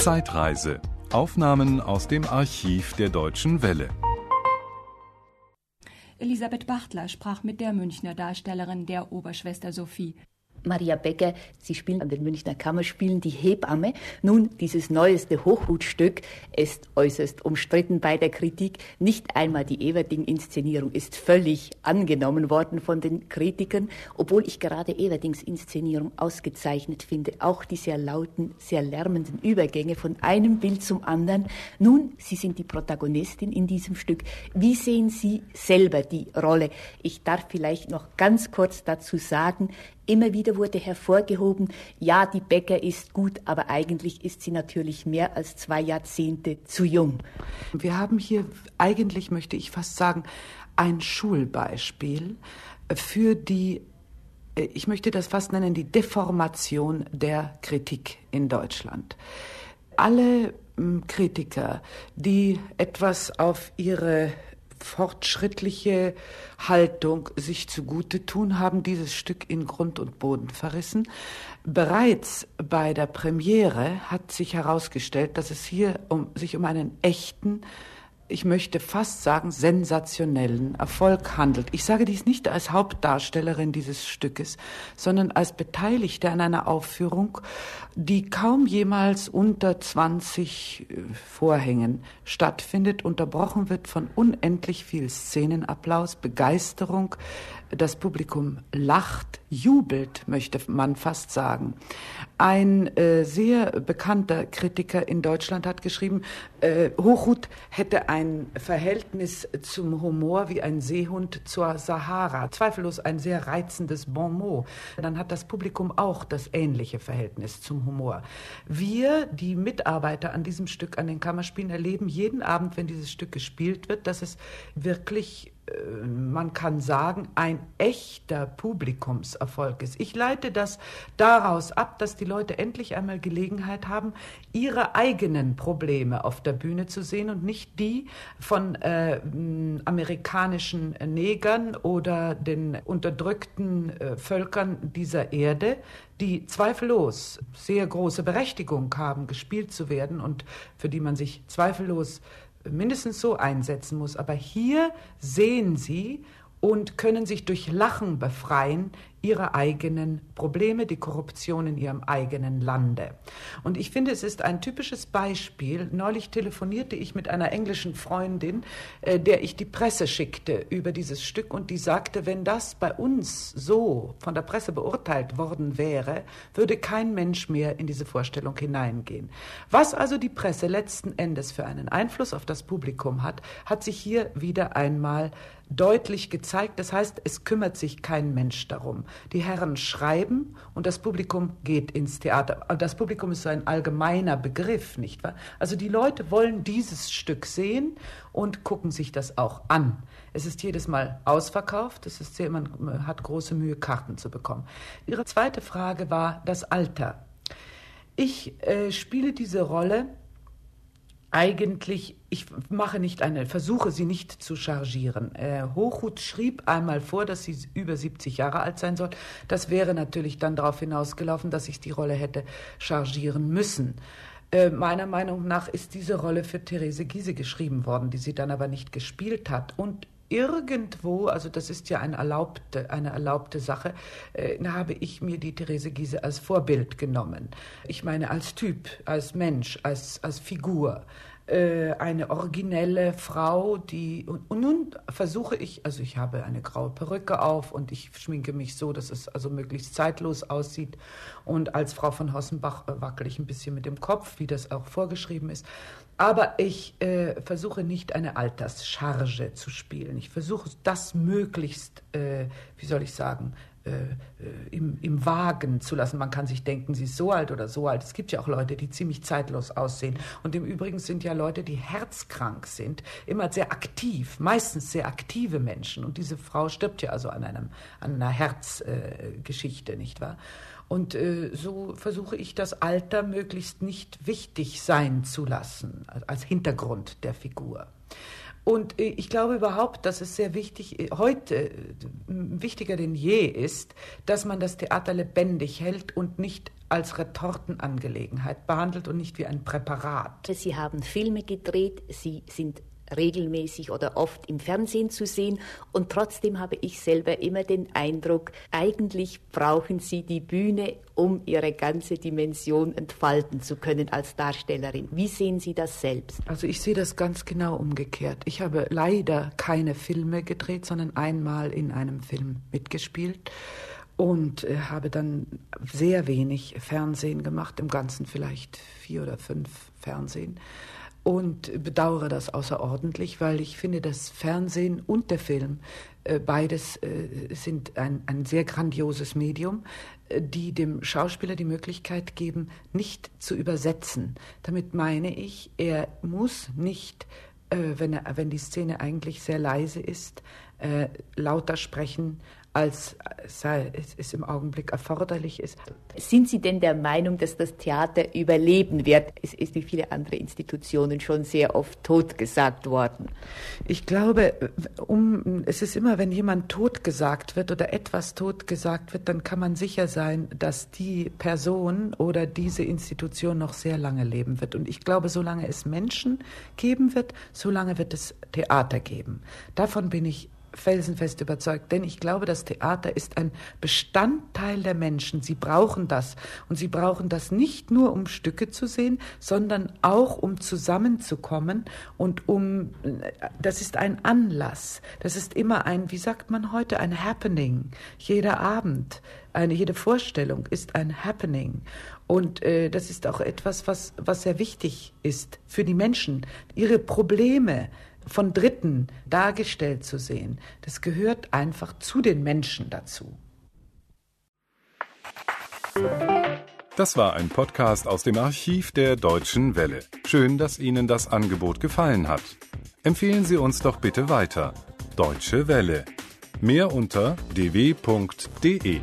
Zeitreise. Aufnahmen aus dem Archiv der Deutschen Welle. Elisabeth Bachtler sprach mit der Münchner Darstellerin der Oberschwester Sophie. Maria Becker, Sie spielen an den Münchner Kammerspielen die Hebamme. Nun, dieses neueste Hochhutstück ist äußerst umstritten bei der Kritik. Nicht einmal die Everding-Inszenierung ist völlig angenommen worden von den Kritikern, obwohl ich gerade Everdings Inszenierung ausgezeichnet finde. Auch die sehr lauten, sehr lärmenden Übergänge von einem Bild zum anderen. Nun, Sie sind die Protagonistin in diesem Stück. Wie sehen Sie selber die Rolle? Ich darf vielleicht noch ganz kurz dazu sagen, Immer wieder wurde hervorgehoben, ja, die Becker ist gut, aber eigentlich ist sie natürlich mehr als zwei Jahrzehnte zu jung. Wir haben hier eigentlich, möchte ich fast sagen, ein Schulbeispiel für die, ich möchte das fast nennen, die Deformation der Kritik in Deutschland. Alle hm, Kritiker, die etwas auf ihre fortschrittliche Haltung sich zugute tun, haben dieses Stück in Grund und Boden verrissen. Bereits bei der Premiere hat sich herausgestellt, dass es hier um, sich um einen echten ich möchte fast sagen, sensationellen Erfolg handelt. Ich sage dies nicht als Hauptdarstellerin dieses Stückes, sondern als Beteiligte an einer Aufführung, die kaum jemals unter 20 äh, Vorhängen stattfindet, unterbrochen wird von unendlich viel Szenenapplaus, Begeisterung, das Publikum lacht, jubelt, möchte man fast sagen. Ein äh, sehr bekannter Kritiker in Deutschland hat geschrieben, äh, Hochhut hätte ein Verhältnis zum Humor wie ein Seehund zur Sahara. Zweifellos ein sehr reizendes Bon mot. Dann hat das Publikum auch das ähnliche Verhältnis zum Humor. Wir, die Mitarbeiter an diesem Stück, an den Kammerspielen, erleben jeden Abend, wenn dieses Stück gespielt wird, dass es wirklich man kann sagen, ein echter Publikumserfolg ist. Ich leite das daraus ab, dass die Leute endlich einmal Gelegenheit haben, ihre eigenen Probleme auf der Bühne zu sehen und nicht die von äh, amerikanischen Negern oder den unterdrückten äh, Völkern dieser Erde, die zweifellos sehr große Berechtigung haben, gespielt zu werden und für die man sich zweifellos mindestens so einsetzen muss. Aber hier sehen Sie und können sich durch Lachen befreien ihre eigenen Probleme, die Korruption in ihrem eigenen Lande. Und ich finde, es ist ein typisches Beispiel. Neulich telefonierte ich mit einer englischen Freundin, äh, der ich die Presse schickte über dieses Stück und die sagte, wenn das bei uns so von der Presse beurteilt worden wäre, würde kein Mensch mehr in diese Vorstellung hineingehen. Was also die Presse letzten Endes für einen Einfluss auf das Publikum hat, hat sich hier wieder einmal deutlich gezeigt. Das heißt, es kümmert sich kein Mensch darum. Die Herren schreiben und das Publikum geht ins Theater. Das Publikum ist so ein allgemeiner Begriff, nicht wahr? Also die Leute wollen dieses Stück sehen und gucken sich das auch an. Es ist jedes Mal ausverkauft. Es ist sehr, man hat große Mühe, Karten zu bekommen. Ihre zweite Frage war das Alter. Ich äh, spiele diese Rolle eigentlich, ich mache nicht eine, versuche sie nicht zu chargieren. Äh, Hochhut schrieb einmal vor, dass sie über 70 Jahre alt sein soll. Das wäre natürlich dann darauf hinausgelaufen, dass ich die Rolle hätte chargieren müssen. Äh, meiner Meinung nach ist diese Rolle für Therese Giese geschrieben worden, die sie dann aber nicht gespielt hat. Und irgendwo, also das ist ja eine erlaubte, eine erlaubte Sache, äh, habe ich mir die Therese Giese als Vorbild genommen. Ich meine als Typ, als Mensch, als, als Figur äh, eine originelle Frau, die und, nun versuche ich, also ich habe eine graue Perücke auf und ich schminke mich so, dass es also möglichst zeitlos aussieht und als Frau von Hossenbach äh, wackel ich ein bisschen mit dem Kopf, wie das auch vorgeschrieben ist. Aber ich äh, versuche nicht eine Alterscharge zu spielen. Ich versuche das möglichst, äh, wie soll ich sagen, äh, äh, im, im Wagen zu lassen. Man kann sich denken, sie ist so alt oder so alt. Es gibt ja auch Leute, die ziemlich zeitlos aussehen. Und im Übrigen sind ja Leute, die herzkrank sind, immer sehr aktiv, meistens sehr aktive Menschen. Und diese Frau stirbt ja also an, einem, an einer Herzgeschichte, nicht wahr? Und äh, so versuche ich das Alter möglichst nicht wichtig sein zu lassen, als Hintergrund der Figur. Und ich glaube überhaupt, dass es sehr wichtig, heute wichtiger denn je ist, dass man das Theater lebendig hält und nicht als Retortenangelegenheit behandelt und nicht wie ein Präparat. Sie haben Filme gedreht, Sie sind regelmäßig oder oft im Fernsehen zu sehen. Und trotzdem habe ich selber immer den Eindruck, eigentlich brauchen Sie die Bühne, um Ihre ganze Dimension entfalten zu können als Darstellerin. Wie sehen Sie das selbst? Also ich sehe das ganz genau umgekehrt. Ich habe leider keine Filme gedreht, sondern einmal in einem Film mitgespielt und äh, habe dann sehr wenig Fernsehen gemacht, im Ganzen vielleicht vier oder fünf Fernsehen und bedauere das außerordentlich, weil ich finde, das Fernsehen und der Film, äh, beides äh, sind ein, ein sehr grandioses Medium, äh, die dem Schauspieler die Möglichkeit geben, nicht zu übersetzen. Damit meine ich, er muss nicht, wenn, er, wenn die Szene eigentlich sehr leise ist, lauter sprechen als es im Augenblick erforderlich ist. Sind Sie denn der Meinung, dass das Theater überleben wird? Es ist wie viele andere Institutionen schon sehr oft totgesagt worden. Ich glaube, um, es ist immer, wenn jemand totgesagt wird oder etwas totgesagt wird, dann kann man sicher sein, dass die Person oder diese Institution noch sehr lange leben wird. Und ich glaube, solange es Menschen geben wird, solange wird es Theater geben. Davon bin ich felsenfest überzeugt, denn ich glaube, das Theater ist ein Bestandteil der Menschen. Sie brauchen das. Und sie brauchen das nicht nur, um Stücke zu sehen, sondern auch, um zusammenzukommen und um, das ist ein Anlass. Das ist immer ein, wie sagt man heute, ein Happening. Jeder Abend, eine, jede Vorstellung ist ein Happening. Und äh, das ist auch etwas, was, was sehr wichtig ist für die Menschen. Ihre Probleme, von Dritten dargestellt zu sehen, das gehört einfach zu den Menschen dazu. Das war ein Podcast aus dem Archiv der Deutschen Welle. Schön, dass Ihnen das Angebot gefallen hat. Empfehlen Sie uns doch bitte weiter. Deutsche Welle. Mehr unter dw.de.